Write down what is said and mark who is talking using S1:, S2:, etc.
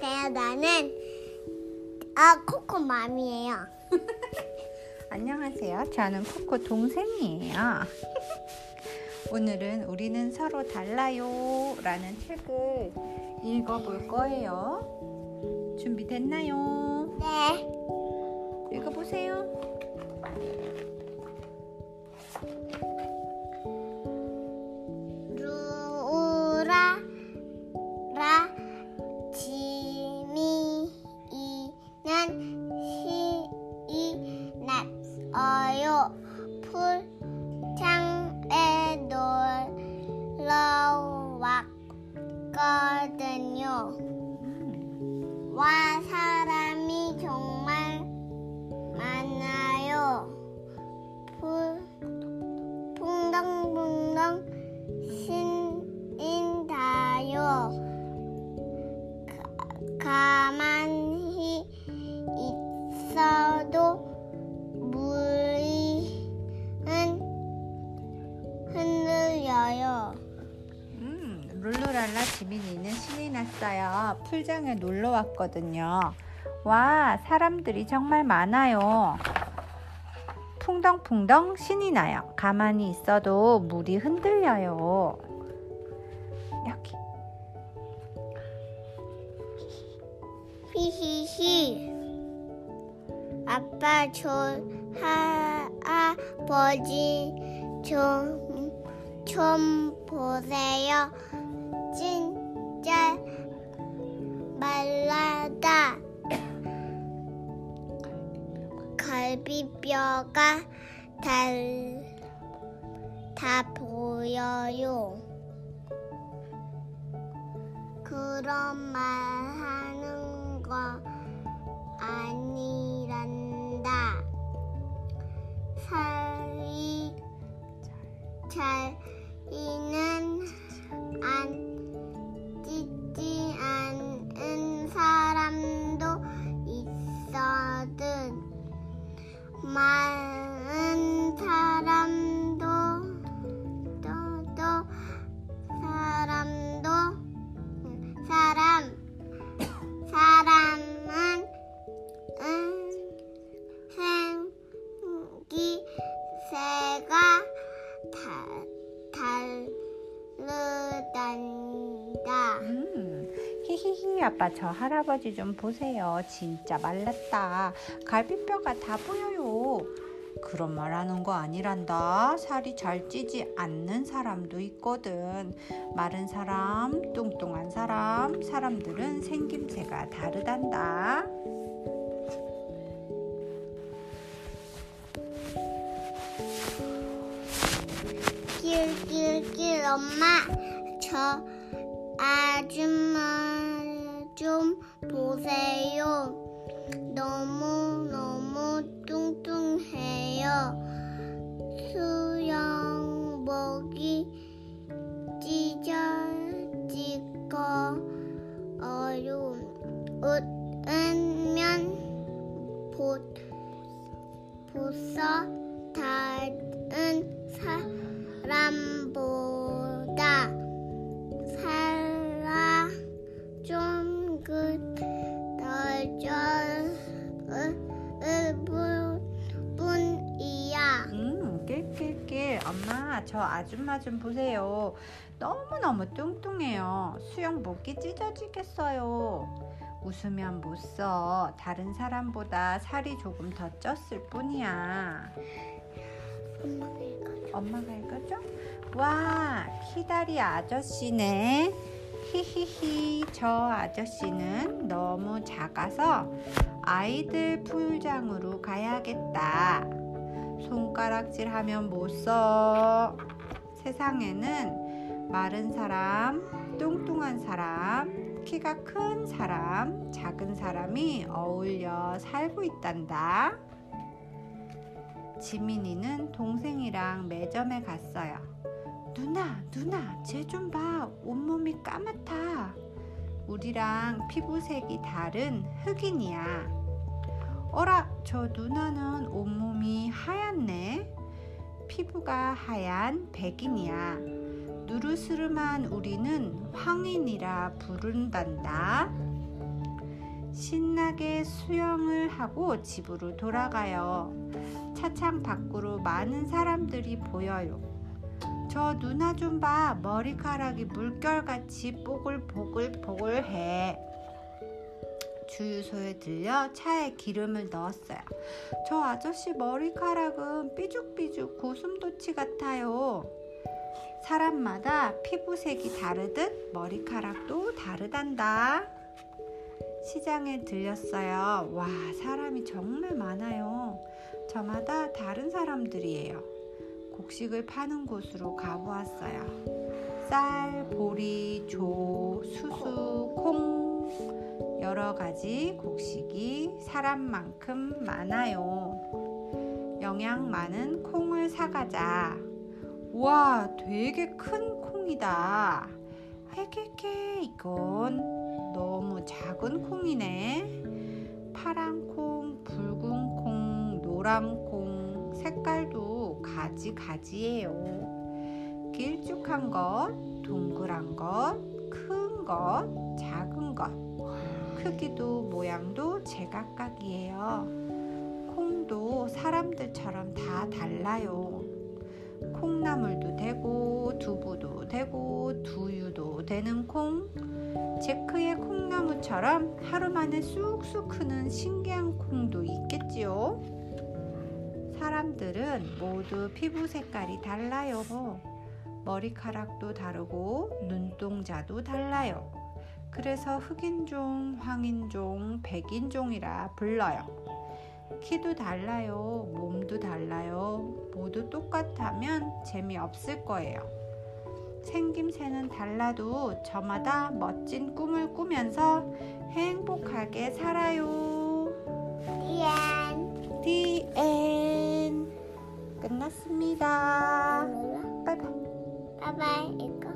S1: 안녕하세요. 나는 아 코코 맘이에요.
S2: 안녕하세요. 저는 코코 동생이에요. 오늘은 우리는 서로 달라요 라는 책을 읽어볼 거예요. 준비됐나요?
S1: 네.
S2: 읽어보세요.
S1: 왔거든요. 와 사람이 정말
S2: 룰루랄라 지민이는 신이 났어요. 풀장에 놀러 왔거든요. 와, 사람들이 정말 많아요. 풍덩풍덩 신이 나요. 가만히 있어도 물이 흔들려요. 여기.
S1: 히히히. 아빠 저 할아버지 좀, 좀 보세요. 진짜 말라다. 갈비뼈가 달, 다 보여요. 그런 말 하는 거 아니란다. 살이 잘이는
S2: 히히히 아빠 저 할아버지 좀 보세요. 진짜 말랐다. 갈비뼈가 다 보여요. 그런 말 하는 거 아니란다. 살이 잘 찌지 않는 사람도 있거든. 마른 사람, 뚱뚱한 사람, 사람들은 생김새가 다르단다.
S1: 길길길 엄마 저 아줌마 좀 보세요. 너무 너무 뚱뚱해요. 수영복이 어려운 옷은 봇 보서 다른 사람보다
S2: 저 아줌마 좀 보세요. 너무너무 뚱뚱해요. 수영복이 찢어지겠어요. 웃으면 못 써. 다른 사람보다 살이 조금 더 쪘을 뿐이야. 엄마가 읽어줘? 와, 키다리 아저씨네. 히히히, 저 아저씨는 너무 작아서 아이들 풀장으로 가야겠다. 손가락질 하면 못 써. 세상에는 마른 사람, 뚱뚱한 사람, 키가 큰 사람, 작은 사람이 어울려 살고 있단다. 지민이는 동생이랑 매점에 갔어요. 누나, 누나, 쟤 좀 봐. 온몸이 까맣다. 우리랑 피부색이 다른 흑인이야. 어라, 저 누나는 온몸이 하얗네. 피부가 하얀 백인이야. 누르스름한 우리는 황인이라 부른단다. 신나게 수영을 하고 집으로 돌아가요. 차창 밖으로 많은 사람들이 보여요. 저 누나 좀 봐. 머리카락이 물결같이 뽀글뽀글뽀글해. 주유소에 들려 차에 기름을 넣었어요. 저 아저씨 머리카락은 삐죽삐죽 고슴도치 같아요. 사람마다 피부색이 다르듯 머리카락도 다르단다. 시장에 들렸어요. 와, 사람이 정말 많아요. 저마다 다른 사람들이에요. 곡식을 파는 곳으로 가보았어요. 쌀, 보리, 조, 수수, 콩 여러 가지 곡식이 사람만큼 많아요. 영양 많은 콩을 사가자. 와, 되게 큰 콩이다. 헤헤헤, 이건 너무 작은 콩이네. 파란 콩, 붉은 콩, 노란 콩, 색깔도 가지가지예요. 길쭉한 것, 동그란 것, 큰 것, 작은 것. 크기도 모양도 제각각이에요. 콩도 사람들처럼 다 달라요. 콩나물도 되고 두부도 되고 두유도 되는 콩 제크의 콩나무처럼 하루 만에 쑥쑥 크는 신기한 콩도 있겠지요. 사람들은 모두 피부 색깔이 달라요. 머리카락도 다르고 눈동자도 달라요. 그래서 흑인종, 황인종, 백인종이라 불러요. 키도 달라요. 몸도 달라요. 모두 똑같다면 재미없을 거예요. 생김새는 달라도 저마다 멋진 꿈을 꾸면서 행복하게 살아요.
S1: 예.
S2: The end. 끝났습니다. 바이바이.
S1: 바이바이. 이거.